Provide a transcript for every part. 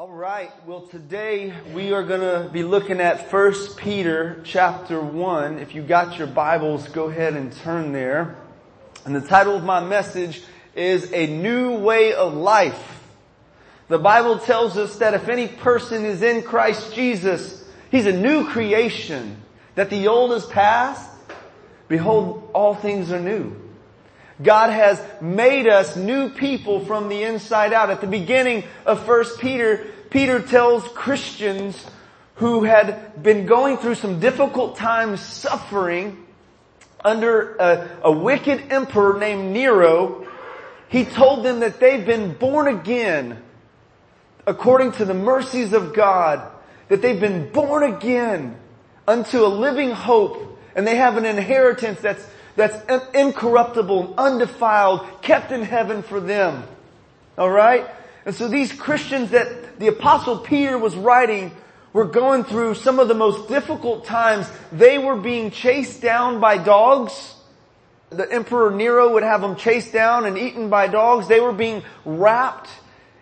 All right. Well, today we are going to be looking at 1 Peter chapter 1. If you got your Bibles, go ahead and turn there. And the title of my message is A New Way of Life. The Bible tells us that if any person is in Christ Jesus, he's a new creation. That the old is past. Behold, all things are new. God has made us new people from the inside out. At the beginning of 1 Peter, Peter tells Christians who had been going through some difficult times suffering under a, a wicked emperor named Nero, he told them that they've been born again according to the mercies of God, that they've been born again unto a living hope and they have an inheritance that's that's incorruptible, undefiled, kept in heaven for them. Alright? And so these Christians that the apostle Peter was writing were going through some of the most difficult times. They were being chased down by dogs. The emperor Nero would have them chased down and eaten by dogs. They were being wrapped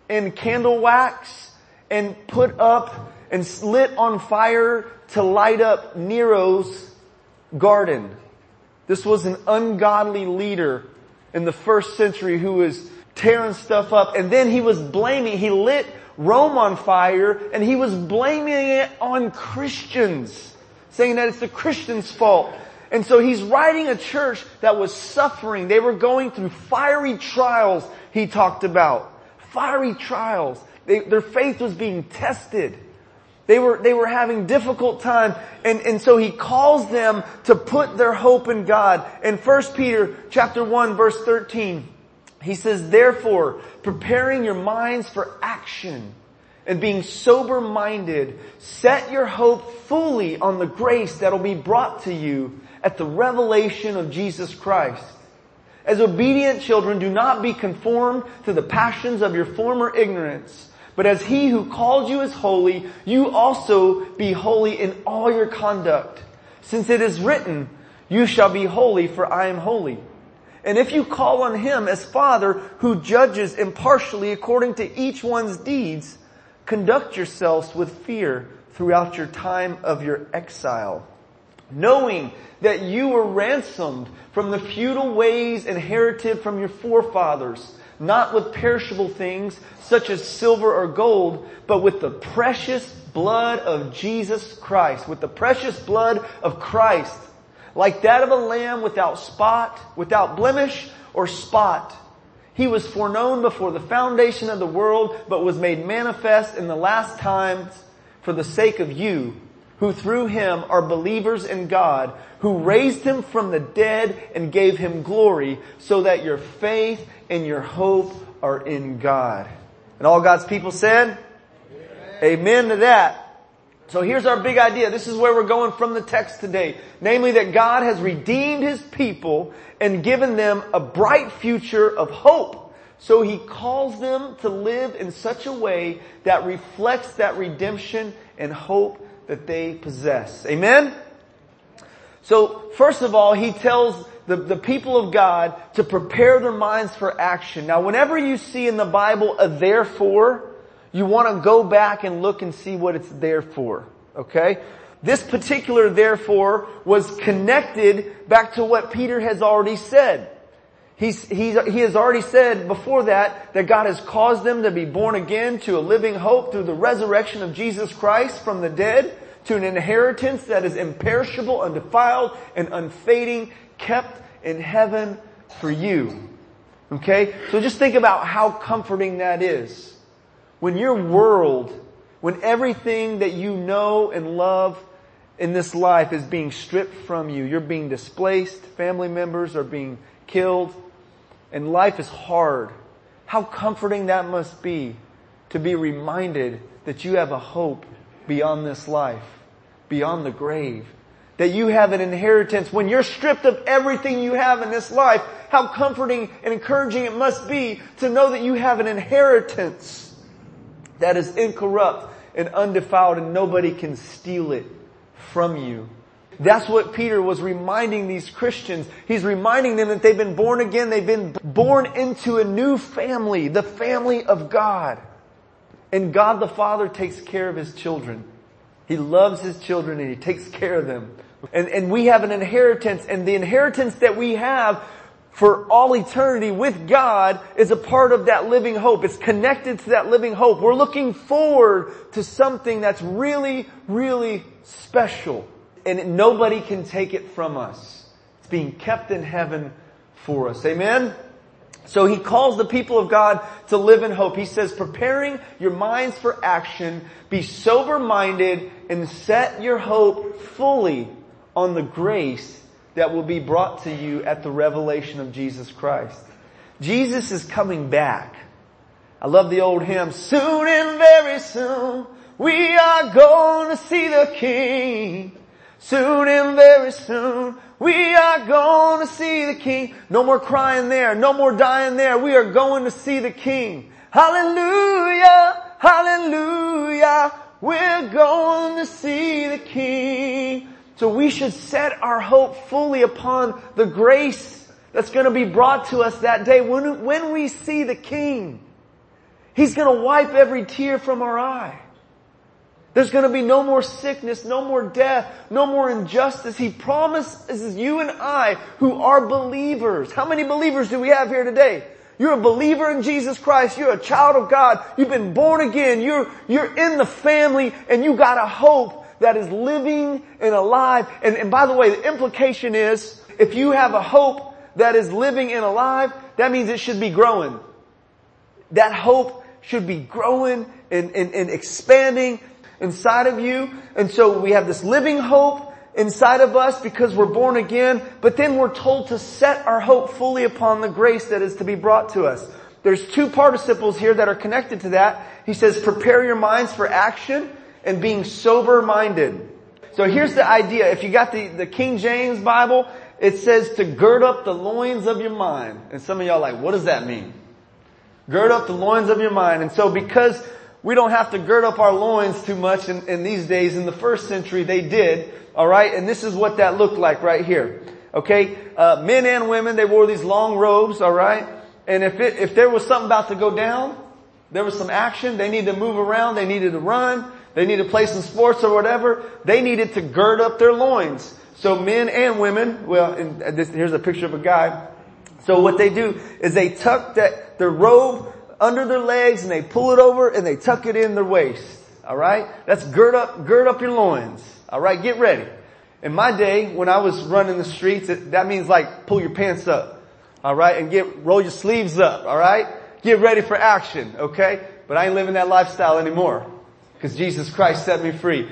in candle wax and put up and lit on fire to light up Nero's garden. This was an ungodly leader in the first century who was tearing stuff up and then he was blaming, he lit Rome on fire and he was blaming it on Christians, saying that it's the Christians' fault. And so he's writing a church that was suffering. They were going through fiery trials, he talked about. Fiery trials. They, their faith was being tested. They were, they were having difficult time and, and so he calls them to put their hope in God. In 1 Peter chapter 1 verse 13, he says, therefore, preparing your minds for action and being sober minded, set your hope fully on the grace that will be brought to you at the revelation of Jesus Christ. As obedient children, do not be conformed to the passions of your former ignorance but as he who called you is holy, you also be holy in all your conduct. Since it is written, you shall be holy for I am holy. And if you call on him as father who judges impartially according to each one's deeds, conduct yourselves with fear throughout your time of your exile. Knowing that you were ransomed from the futile ways inherited from your forefathers, not with perishable things such as silver or gold, but with the precious blood of Jesus Christ, with the precious blood of Christ, like that of a lamb without spot, without blemish or spot. He was foreknown before the foundation of the world, but was made manifest in the last times for the sake of you, who through him are believers in God, who raised him from the dead and gave him glory, so that your faith and your hope are in God. And all God's people said? Amen, Amen to that. So here's our big idea. This is where we're going from the text today. Namely that God has redeemed His people and given them a bright future of hope. So He calls them to live in such a way that reflects that redemption and hope that they possess. Amen? So first of all, He tells the, the people of God to prepare their minds for action. Now whenever you see in the Bible a therefore, you want to go back and look and see what it's there for. Okay? This particular therefore was connected back to what Peter has already said. He's, he's, he has already said before that that God has caused them to be born again to a living hope through the resurrection of Jesus Christ from the dead to an inheritance that is imperishable, undefiled, and unfading, kept in heaven for you. Okay? So just think about how comforting that is. When your world, when everything that you know and love in this life is being stripped from you, you're being displaced, family members are being killed, and life is hard. How comforting that must be to be reminded that you have a hope beyond this life, beyond the grave, that you have an inheritance. When you're stripped of everything you have in this life, how comforting and encouraging it must be to know that you have an inheritance that is incorrupt and undefiled and nobody can steal it from you. That's what Peter was reminding these Christians. He's reminding them that they've been born again. They've been born into a new family, the family of God. And God the Father takes care of His children. He loves His children and He takes care of them. And, and we have an inheritance and the inheritance that we have for all eternity with God is a part of that living hope. It's connected to that living hope. We're looking forward to something that's really, really special. And nobody can take it from us. It's being kept in heaven for us. Amen? So he calls the people of God to live in hope. He says, preparing your minds for action, be sober minded and set your hope fully on the grace that will be brought to you at the revelation of Jesus Christ. Jesus is coming back. I love the old hymn, soon and very soon we are going to see the King. Soon and very soon we are going to see the King. No more crying there. No more dying there. We are going to see the King. Hallelujah. Hallelujah. We're going to see the King. So we should set our hope fully upon the grace that's going to be brought to us that day when, when we see the King. He's going to wipe every tear from our eye. There's going to be no more sickness, no more death, no more injustice. He promises you and I who are believers. How many believers do we have here today? You're a believer in Jesus Christ. You're a child of God. You've been born again. You're, you're in the family and you got a hope that is living and alive. And, and by the way, the implication is if you have a hope that is living and alive, that means it should be growing. That hope should be growing and, and, and expanding inside of you. And so we have this living hope inside of us because we're born again, but then we're told to set our hope fully upon the grace that is to be brought to us. There's two participles here that are connected to that. He says, prepare your minds for action and being sober minded. So here's the idea. If you got the, the King James Bible, it says to gird up the loins of your mind. And some of y'all like, what does that mean? Gird up the loins of your mind. And so because we don't have to gird up our loins too much in, in these days, in the first century they did, alright? And this is what that looked like right here. Okay? Uh, men and women, they wore these long robes, alright? And if it, if there was something about to go down, there was some action, they needed to move around, they needed to run, they needed to play some sports or whatever, they needed to gird up their loins. So men and women, well, this, here's a picture of a guy. So what they do is they tuck that, the robe under their legs and they pull it over and they tuck it in their waist. Alright? That's gird up, gird up your loins. Alright? Get ready. In my day, when I was running the streets, it, that means like pull your pants up. Alright? And get, roll your sleeves up. Alright? Get ready for action. Okay? But I ain't living that lifestyle anymore because Jesus Christ set me free.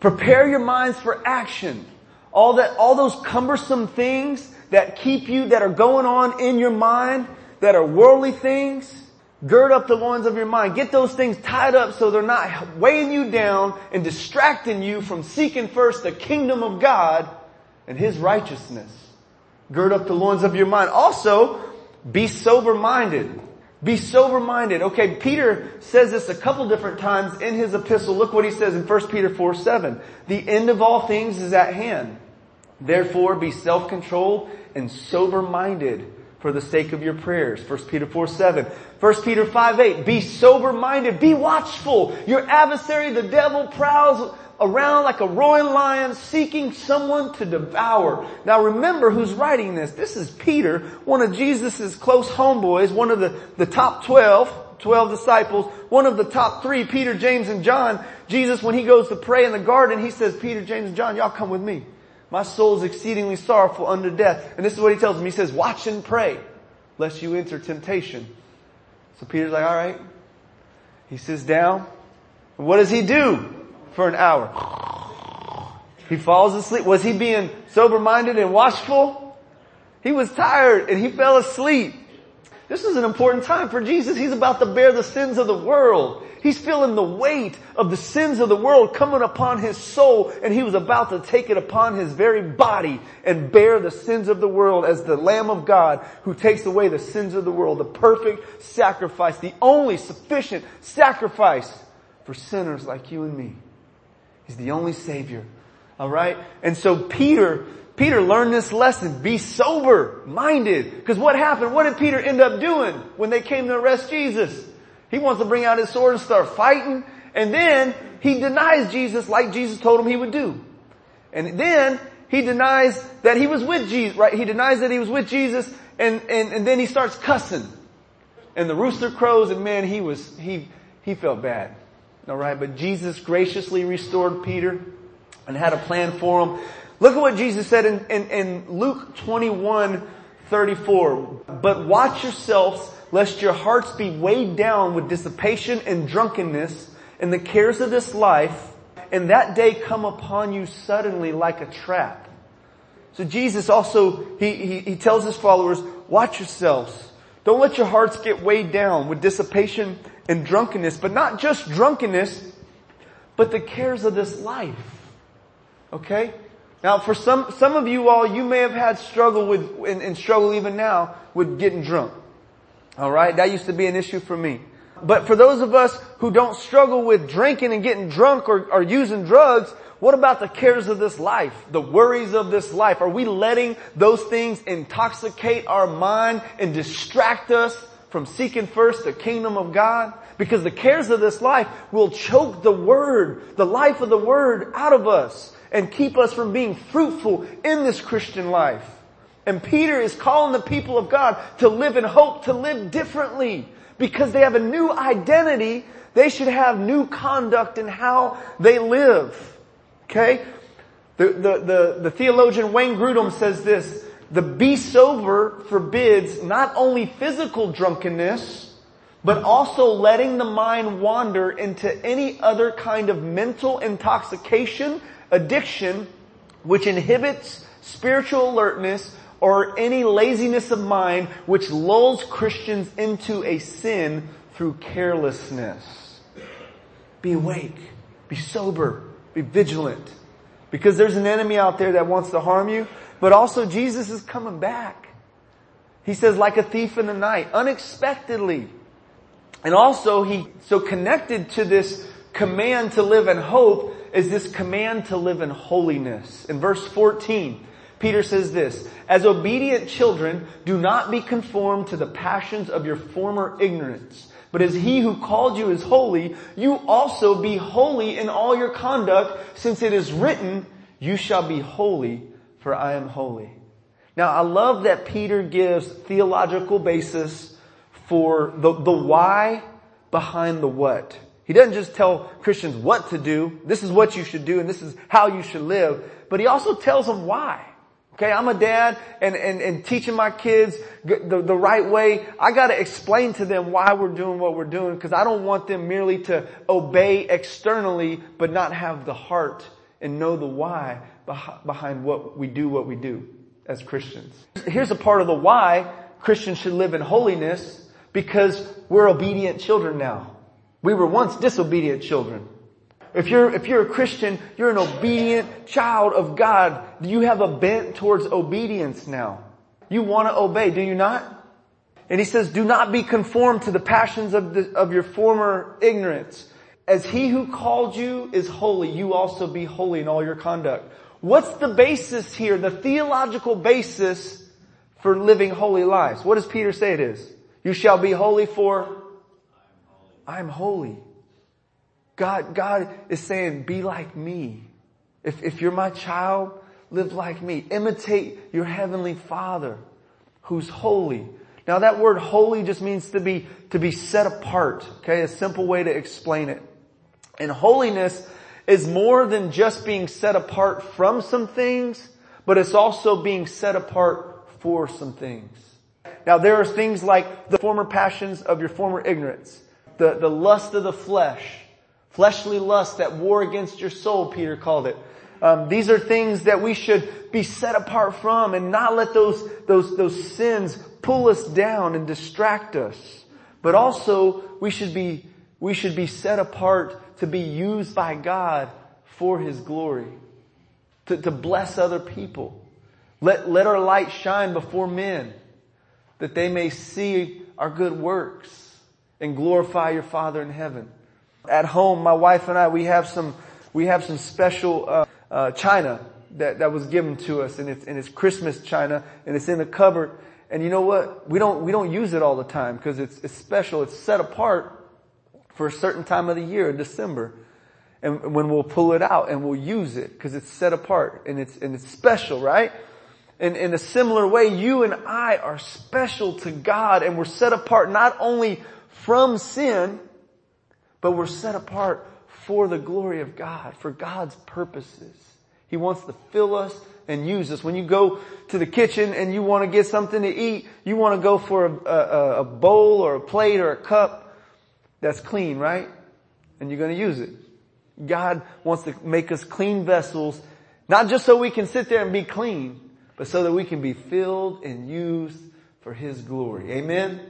Prepare your minds for action. All that, all those cumbersome things that keep you, that are going on in your mind, that are worldly things, gird up the loins of your mind. Get those things tied up so they're not weighing you down and distracting you from seeking first the kingdom of God and His righteousness. Gird up the loins of your mind. Also, be sober minded. Be sober minded. Okay, Peter says this a couple different times in his epistle. Look what he says in 1 Peter 4, 7. The end of all things is at hand. Therefore be self-controlled and sober minded for the sake of your prayers. 1 Peter 4, 7. 1 Peter 5, 8. Be sober minded. Be watchful. Your adversary, the devil, prowls around like a roaring lion seeking someone to devour. Now remember who's writing this. This is Peter, one of Jesus' close homeboys, one of the, the top 12, 12 disciples, one of the top three, Peter, James, and John. Jesus, when he goes to pray in the garden, he says, Peter, James, and John, y'all come with me. My soul is exceedingly sorrowful unto death. And this is what he tells them. He says, watch and pray, lest you enter temptation. So Peter's like, alright. He sits down. And what does he do? for an hour. He falls asleep. Was he being sober-minded and watchful? He was tired and he fell asleep. This is an important time for Jesus. He's about to bear the sins of the world. He's feeling the weight of the sins of the world coming upon his soul and he was about to take it upon his very body and bear the sins of the world as the Lamb of God who takes away the sins of the world, the perfect sacrifice, the only sufficient sacrifice for sinners like you and me. He's the only Savior. Alright? And so Peter, Peter learned this lesson. Be sober minded. Because what happened? What did Peter end up doing when they came to arrest Jesus? He wants to bring out his sword and start fighting. And then he denies Jesus like Jesus told him he would do. And then he denies that he was with Jesus, right? He denies that he was with Jesus and, and, and then he starts cussing. And the rooster crows and man, he was, he, he felt bad. Alright, but Jesus graciously restored Peter and had a plan for him. Look at what Jesus said in, in, in Luke 21, 34. But watch yourselves lest your hearts be weighed down with dissipation and drunkenness and the cares of this life and that day come upon you suddenly like a trap. So Jesus also, he, he, he tells his followers, watch yourselves. Don't let your hearts get weighed down with dissipation and drunkenness, but not just drunkenness, but the cares of this life. Okay? Now for some, some of you all, you may have had struggle with, and, and struggle even now with getting drunk. Alright? That used to be an issue for me. But for those of us who don't struggle with drinking and getting drunk or, or using drugs, what about the cares of this life? The worries of this life? Are we letting those things intoxicate our mind and distract us from seeking first the kingdom of God? Because the cares of this life will choke the word, the life of the word out of us and keep us from being fruitful in this Christian life. And Peter is calling the people of God to live in hope, to live differently because they have a new identity, they should have new conduct in how they live. Okay? The, the, the, the theologian Wayne Grudem says this, the be sober forbids not only physical drunkenness, but also letting the mind wander into any other kind of mental intoxication, addiction, which inhibits spiritual alertness or any laziness of mind which lulls Christians into a sin through carelessness. Be awake. Be sober. Be vigilant. Because there's an enemy out there that wants to harm you, but also Jesus is coming back. He says like a thief in the night, unexpectedly. And also he, so connected to this command to live in hope is this command to live in holiness. In verse 14, Peter says this, as obedient children, do not be conformed to the passions of your former ignorance. But as he who called you is holy, you also be holy in all your conduct, since it is written, you shall be holy, for I am holy. Now I love that Peter gives theological basis for the, the why behind the what. He doesn't just tell Christians what to do, this is what you should do, and this is how you should live, but he also tells them why. Okay, I'm a dad and, and, and teaching my kids the, the right way. I gotta explain to them why we're doing what we're doing because I don't want them merely to obey externally but not have the heart and know the why behind what we do what we do as Christians. Here's a part of the why Christians should live in holiness because we're obedient children now. We were once disobedient children. If you're, if you're a Christian, you're an obedient child of God. You have a bent towards obedience now. You want to obey, do you not? And he says, do not be conformed to the passions of, the, of your former ignorance. As he who called you is holy, you also be holy in all your conduct. What's the basis here, the theological basis for living holy lives? What does Peter say it is? You shall be holy for I'm holy. God, God is saying, be like me. If, if you're my child, live like me. Imitate your heavenly father who's holy. Now that word holy just means to be, to be set apart. Okay. A simple way to explain it. And holiness is more than just being set apart from some things, but it's also being set apart for some things. Now there are things like the former passions of your former ignorance, the, the lust of the flesh, Fleshly lust that war against your soul, Peter called it. Um, these are things that we should be set apart from and not let those, those, those sins pull us down and distract us. But also, we should be, we should be set apart to be used by God for His glory. To, to bless other people. Let, let our light shine before men that they may see our good works and glorify your Father in heaven at home, my wife and I, we have some, we have some special, uh, uh, china that, that was given to us and it's, and it's Christmas china and it's in the cupboard. And you know what? We don't, we don't use it all the time because it's, it's special. It's set apart for a certain time of the year in December. And when we'll pull it out and we'll use it because it's set apart and it's, and it's special, right? And in a similar way, you and I are special to God and we're set apart not only from sin, but we're set apart for the glory of God, for God's purposes. He wants to fill us and use us. When you go to the kitchen and you want to get something to eat, you want to go for a, a, a bowl or a plate or a cup that's clean, right? And you're going to use it. God wants to make us clean vessels, not just so we can sit there and be clean, but so that we can be filled and used for His glory. Amen?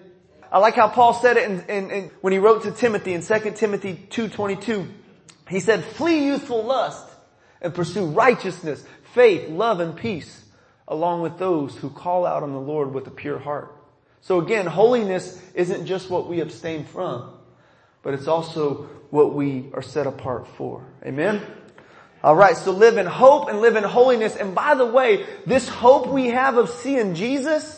I like how Paul said it in, in, in, when he wrote to Timothy in 2 Timothy 2.22. He said, flee youthful lust and pursue righteousness, faith, love, and peace, along with those who call out on the Lord with a pure heart. So again, holiness isn't just what we abstain from, but it's also what we are set apart for. Amen? Alright, so live in hope and live in holiness. And by the way, this hope we have of seeing Jesus,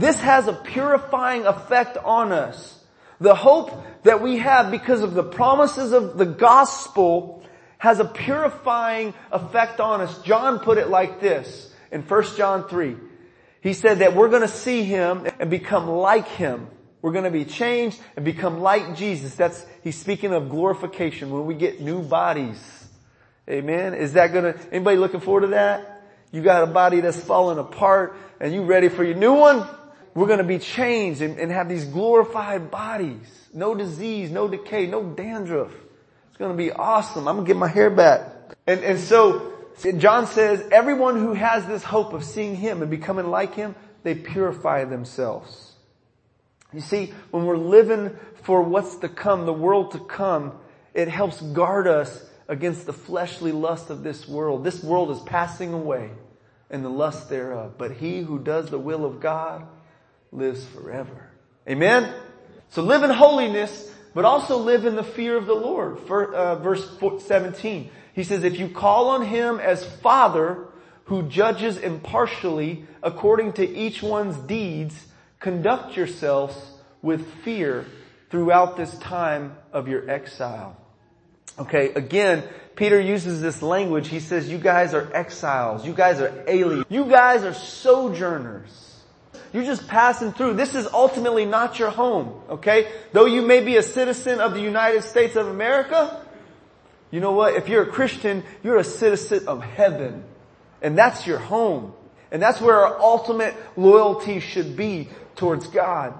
this has a purifying effect on us. The hope that we have because of the promises of the gospel has a purifying effect on us. John put it like this in 1 John 3. He said that we're going to see him and become like him. We're going to be changed and become like Jesus. That's, he's speaking of glorification when we get new bodies. Amen. Is that to, anybody looking forward to that? You got a body that's falling apart and you ready for your new one? We're going to be changed and, and have these glorified bodies. No disease, no decay, no dandruff. It's going to be awesome. I'm going to get my hair back. And, and so John says everyone who has this hope of seeing him and becoming like him, they purify themselves. You see, when we're living for what's to come, the world to come, it helps guard us against the fleshly lust of this world. This world is passing away and the lust thereof. But he who does the will of God lives forever. Amen? So live in holiness, but also live in the fear of the Lord. For, uh, verse 17. He says, if you call on him as father who judges impartially according to each one's deeds, conduct yourselves with fear throughout this time of your exile. Okay, again, Peter uses this language. He says, you guys are exiles. You guys are aliens. You guys are sojourners. You're just passing through. This is ultimately not your home, okay? Though you may be a citizen of the United States of America, you know what? If you're a Christian, you're a citizen of heaven. And that's your home. And that's where our ultimate loyalty should be towards God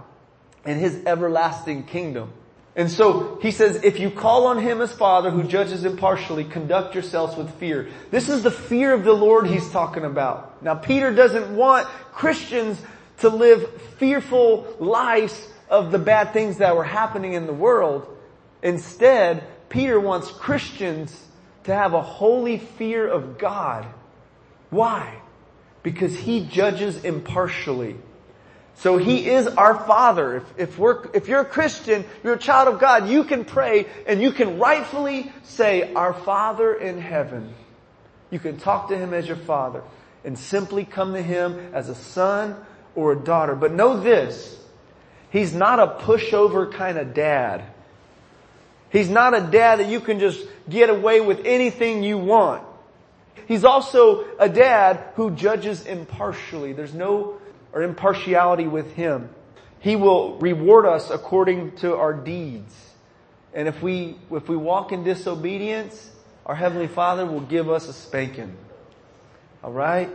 and His everlasting kingdom. And so he says, if you call on him as father who judges impartially, conduct yourselves with fear. This is the fear of the Lord he's talking about. Now Peter doesn't want Christians to live fearful lives of the bad things that were happening in the world. Instead, Peter wants Christians to have a holy fear of God. Why? Because he judges impartially. So He is our Father. If, if, we're, if you're a Christian, you're a child of God, you can pray and you can rightfully say, Our Father in heaven. You can talk to Him as your Father and simply come to Him as a son or a daughter. But know this, He's not a pushover kind of dad. He's not a dad that you can just get away with anything you want. He's also a dad who judges impartially. There's no or impartiality with Him. He will reward us according to our deeds. And if we, if we walk in disobedience, our Heavenly Father will give us a spanking. Alright?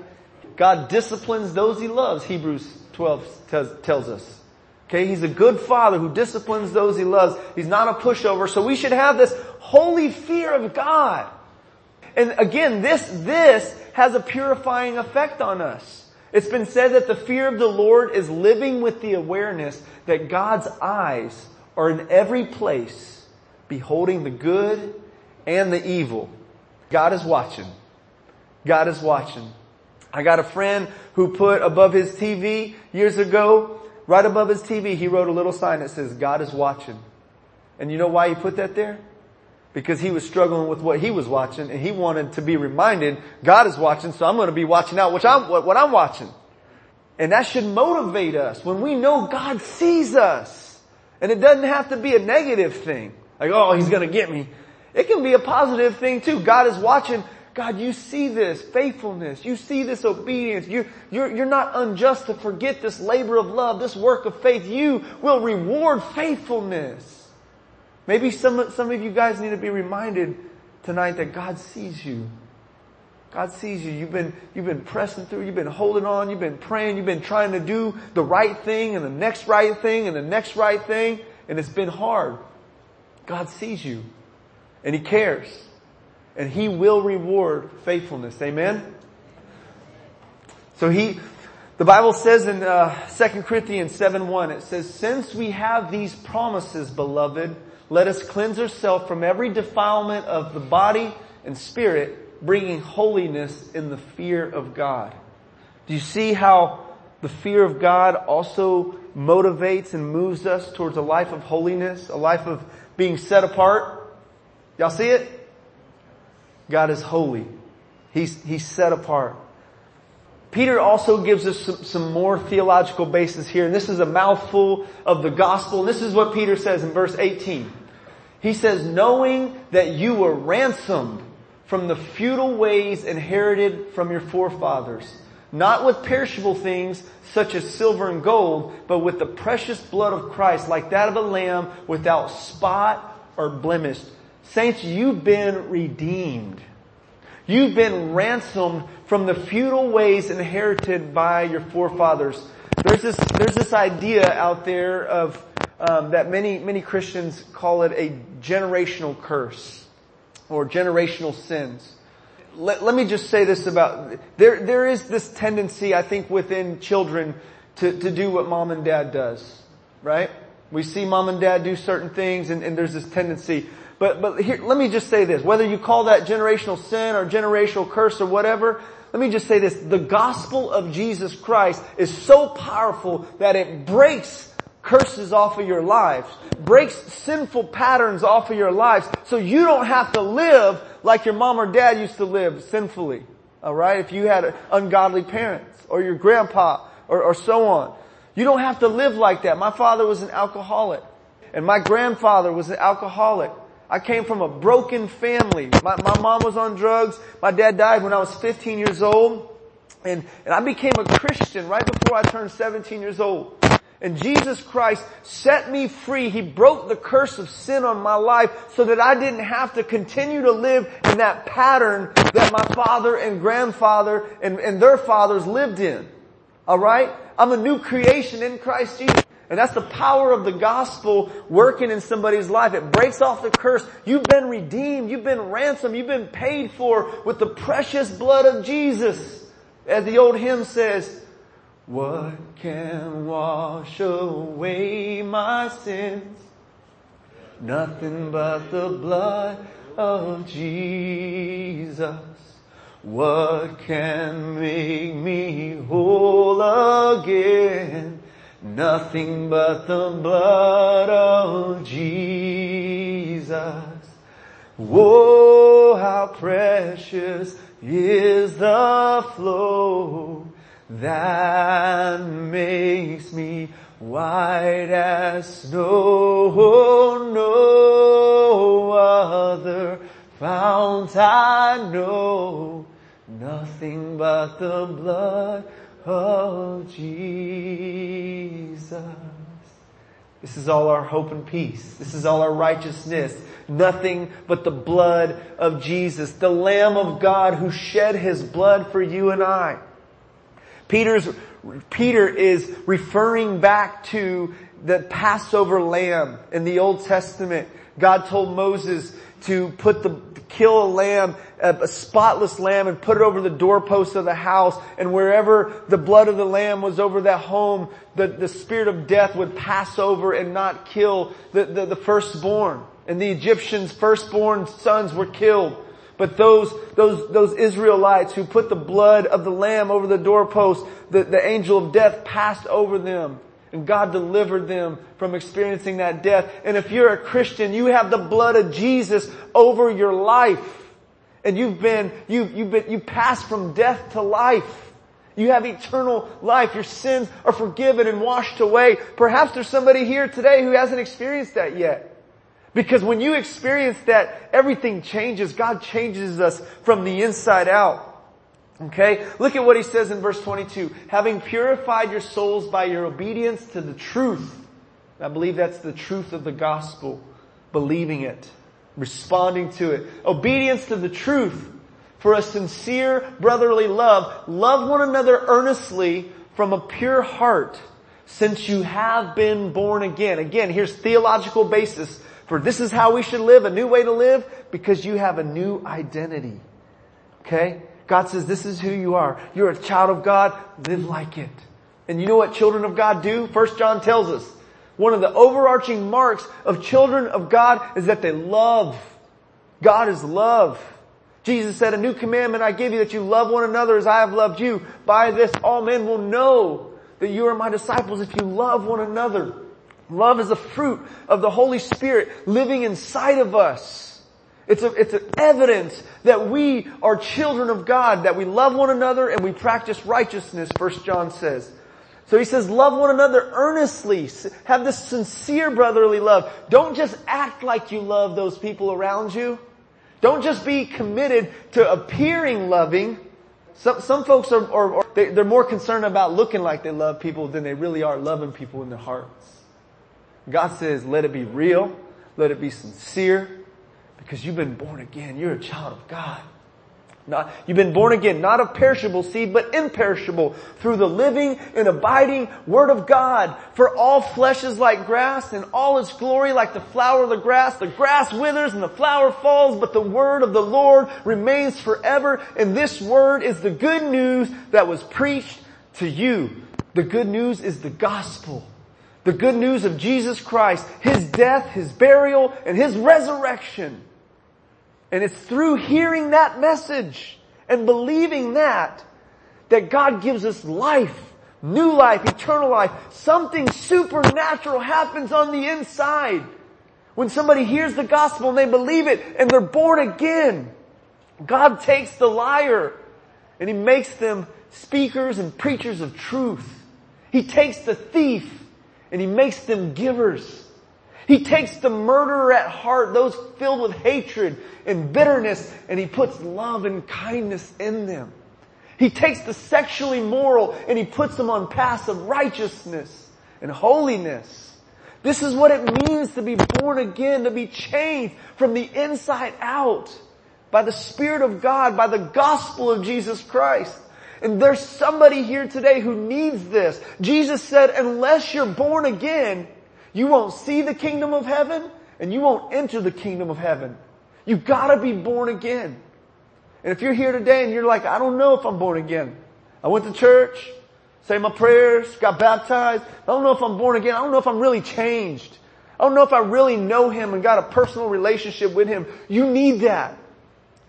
God disciplines those He loves, Hebrews 12 tells us. Okay, He's a good Father who disciplines those He loves. He's not a pushover, so we should have this holy fear of God. And again, this, this has a purifying effect on us. It's been said that the fear of the Lord is living with the awareness that God's eyes are in every place, beholding the good and the evil. God is watching. God is watching. I got a friend who put above his TV years ago, right above his TV, he wrote a little sign that says, God is watching. And you know why he put that there? because he was struggling with what he was watching and he wanted to be reminded God is watching so I'm going to be watching out what I'm, what, what I'm watching. And that should motivate us when we know God sees us. And it doesn't have to be a negative thing. Like, oh, he's gonna get me. It can be a positive thing too. God is watching. God, you see this faithfulness. You see this obedience. You, you're, you're not unjust to forget this labor of love, this work of faith. You will reward faithfulness. Maybe some, some of you guys need to be reminded tonight that God sees you. God sees you. You've been, you've been pressing through. You've been holding on. You've been praying. You've been trying to do the right thing and the next right thing and the next right thing. And it's been hard. God sees you and He cares and He will reward faithfulness. Amen? So He, the Bible says in uh, 2 Corinthians 7 1, it says, Since we have these promises, beloved, let us cleanse ourselves from every defilement of the body and spirit, bringing holiness in the fear of God. Do you see how the fear of God also motivates and moves us towards a life of holiness, a life of being set apart? Y'all see it? God is holy. He's, he's set apart. Peter also gives us some, some, more theological basis here, and this is a mouthful of the gospel. This is what Peter says in verse 18. He says, knowing that you were ransomed from the futile ways inherited from your forefathers, not with perishable things such as silver and gold, but with the precious blood of Christ, like that of a lamb without spot or blemish. Saints, you've been redeemed. You've been ransomed from the feudal ways inherited by your forefathers. There's this, there's this idea out there of, um, that many, many Christians call it a generational curse or generational sins. Let, let me just say this about, there, there is this tendency, I think, within children to, to do what mom and dad does, right? We see mom and dad do certain things and, and there's this tendency. But, but here, let me just say this. Whether you call that generational sin or generational curse or whatever, let me just say this. The gospel of Jesus Christ is so powerful that it breaks curses off of your lives, breaks sinful patterns off of your lives, so you don't have to live like your mom or dad used to live sinfully. Alright? If you had ungodly parents, or your grandpa, or, or so on. You don't have to live like that. My father was an alcoholic, and my grandfather was an alcoholic. I came from a broken family. My, my mom was on drugs. My dad died when I was 15 years old. And, and I became a Christian right before I turned 17 years old. And Jesus Christ set me free. He broke the curse of sin on my life so that I didn't have to continue to live in that pattern that my father and grandfather and, and their fathers lived in. Alright? I'm a new creation in Christ Jesus. And that's the power of the gospel working in somebody's life. It breaks off the curse. You've been redeemed. You've been ransomed. You've been paid for with the precious blood of Jesus. As the old hymn says, what can wash away my sins? Nothing but the blood of Jesus. What can make me whole again? Nothing but the blood of Jesus. Whoa, how precious is the flow that makes me white as snow. No other fount I know. Nothing but the blood of Jesus. This is all our hope and peace. This is all our righteousness. Nothing but the blood of Jesus, the Lamb of God who shed His blood for you and I. Peter's, Peter is referring back to the Passover lamb in the Old Testament. God told Moses to put the, kill a lamb, a spotless lamb and put it over the doorpost of the house and wherever the blood of the lamb was over that home, the, the spirit of death would pass over and not kill the, the, the firstborn. And the Egyptians' firstborn sons were killed. But those, those, those Israelites who put the blood of the lamb over the doorpost, the, the angel of death passed over them. And God delivered them from experiencing that death. And if you're a Christian, you have the blood of Jesus over your life. And you've been, you've, you've been, you passed from death to life. You have eternal life. Your sins are forgiven and washed away. Perhaps there's somebody here today who hasn't experienced that yet. Because when you experience that, everything changes. God changes us from the inside out. Okay? Look at what he says in verse 22. Having purified your souls by your obedience to the truth. I believe that's the truth of the gospel. Believing it. Responding to it. Obedience to the truth. For a sincere brotherly love. Love one another earnestly from a pure heart. Since you have been born again. Again, here's theological basis for this is how we should live, a new way to live, because you have a new identity. Okay? God says this is who you are. You're a child of God, live like it. And you know what children of God do? First John tells us, one of the overarching marks of children of God is that they love. God is love. Jesus said, a new commandment I give you that you love one another as I have loved you. By this all men will know that you are my disciples if you love one another. Love is a fruit of the Holy Spirit living inside of us. It's a, it's an evidence that we are children of God, that we love one another and we practice righteousness, First John says. So he says, love one another earnestly. Have this sincere brotherly love. Don't just act like you love those people around you. Don't just be committed to appearing loving. Some, some folks are, are, are they, they're more concerned about looking like they love people than they really are loving people in their hearts. God says, let it be real. Let it be sincere because you've been born again. You're a child of God. Not, you've been born again, not of perishable seed, but imperishable through the living and abiding word of God. For all flesh is like grass and all its glory like the flower of the grass. The grass withers and the flower falls, but the word of the Lord remains forever. And this word is the good news that was preached to you. The good news is the gospel the good news of Jesus Christ, His death, His burial, and His resurrection. And it's through hearing that message and believing that, that God gives us life, new life, eternal life. Something supernatural happens on the inside. When somebody hears the gospel and they believe it and they're born again, God takes the liar and He makes them speakers and preachers of truth. He takes the thief and he makes them givers. He takes the murderer at heart, those filled with hatred and bitterness, and he puts love and kindness in them. He takes the sexually moral and he puts them on paths of righteousness and holiness. This is what it means to be born again, to be changed from the inside out by the Spirit of God, by the gospel of Jesus Christ. And there's somebody here today who needs this. Jesus said, unless you're born again, you won't see the kingdom of heaven and you won't enter the kingdom of heaven. You've gotta be born again. And if you're here today and you're like, I don't know if I'm born again. I went to church, say my prayers, got baptized. I don't know if I'm born again. I don't know if I'm really changed. I don't know if I really know Him and got a personal relationship with Him. You need that.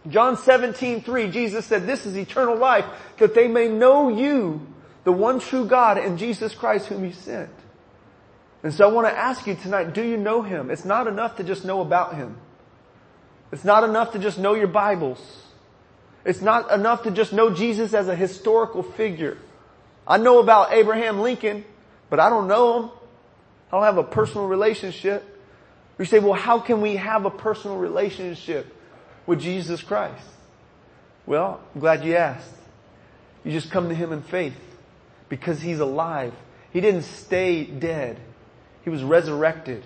John 17, 3, Jesus said, this is eternal life, that they may know you, the one true God, and Jesus Christ whom He sent. And so I want to ask you tonight, do you know Him? It's not enough to just know about Him. It's not enough to just know your Bibles. It's not enough to just know Jesus as a historical figure. I know about Abraham Lincoln, but I don't know him. I don't have a personal relationship. You say, well, how can we have a personal relationship? with Jesus Christ? Well, I'm glad you asked. You just come to Him in faith because He's alive. He didn't stay dead. He was resurrected.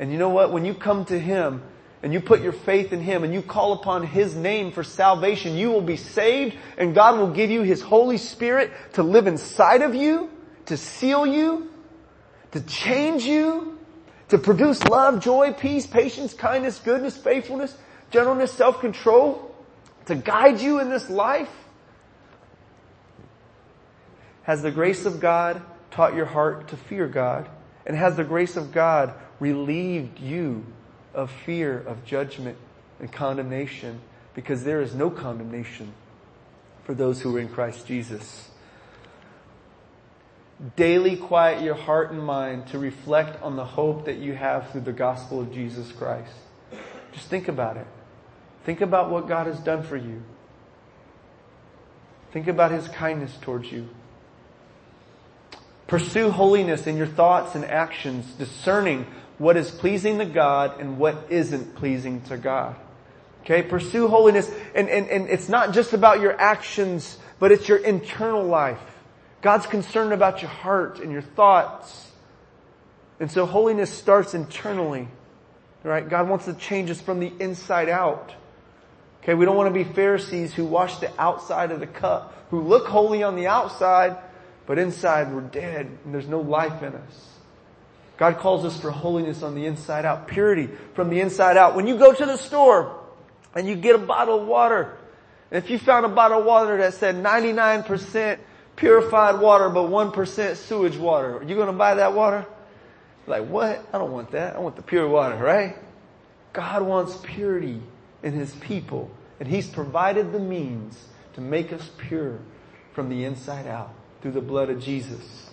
And you know what? When you come to Him and you put your faith in Him and you call upon His name for salvation, you will be saved and God will give you His Holy Spirit to live inside of you, to seal you, to change you, to produce love, joy, peace, patience, kindness, goodness, faithfulness, gentleness, self-control to guide you in this life? Has the grace of God taught your heart to fear God? And has the grace of God relieved you of fear of judgment and condemnation? Because there is no condemnation for those who are in Christ Jesus. Daily quiet your heart and mind to reflect on the hope that you have through the gospel of Jesus Christ. Just think about it. Think about what God has done for you. Think about His kindness towards you. Pursue holiness in your thoughts and actions, discerning what is pleasing to God and what isn't pleasing to God. Okay, pursue holiness and, and, and it's not just about your actions, but it's your internal life. God's concerned about your heart and your thoughts. And so holiness starts internally. Right? God wants to change us from the inside out. Okay, we don't want to be Pharisees who wash the outside of the cup, who look holy on the outside, but inside we're dead and there's no life in us. God calls us for holiness on the inside out, purity from the inside out. When you go to the store and you get a bottle of water, and if you found a bottle of water that said 99% purified water but 1% sewage water, are you going to buy that water? Like what? I don't want that. I want the pure water, right? God wants purity in His people and He's provided the means to make us pure from the inside out through the blood of Jesus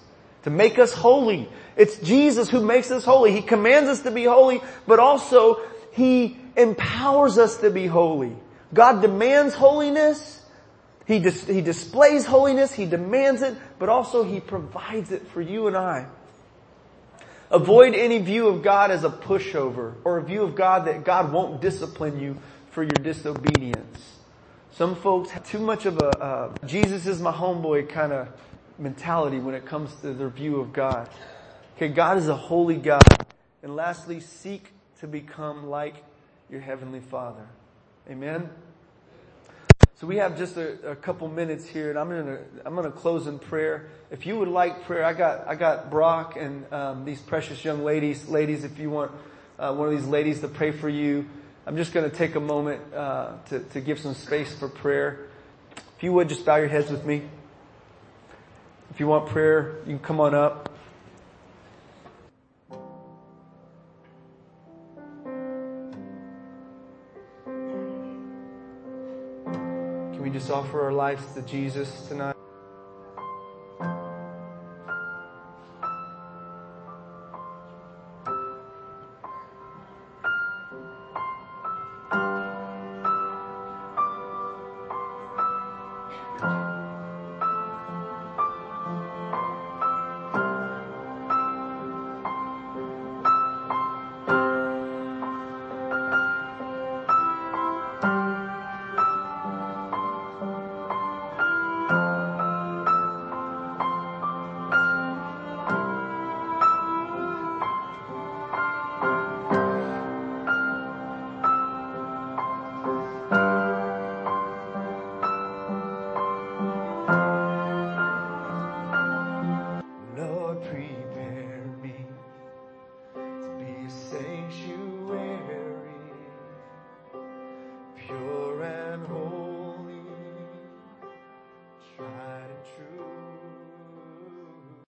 to make us holy. It's Jesus who makes us holy. He commands us to be holy, but also He empowers us to be holy. God demands holiness. He, dis- he displays holiness. He demands it, but also He provides it for you and I. Avoid any view of God as a pushover or a view of God that God won't discipline you for your disobedience. Some folks have too much of a uh, Jesus is my homeboy kind of mentality when it comes to their view of God. Okay, God is a holy God. And lastly, seek to become like your heavenly Father. Amen. So we have just a, a couple minutes here, and I'm gonna I'm gonna close in prayer. If you would like prayer, I got I got Brock and um, these precious young ladies. Ladies, if you want uh, one of these ladies to pray for you, I'm just gonna take a moment uh, to to give some space for prayer. If you would just bow your heads with me. If you want prayer, you can come on up. Can we just offer our lives to Jesus tonight?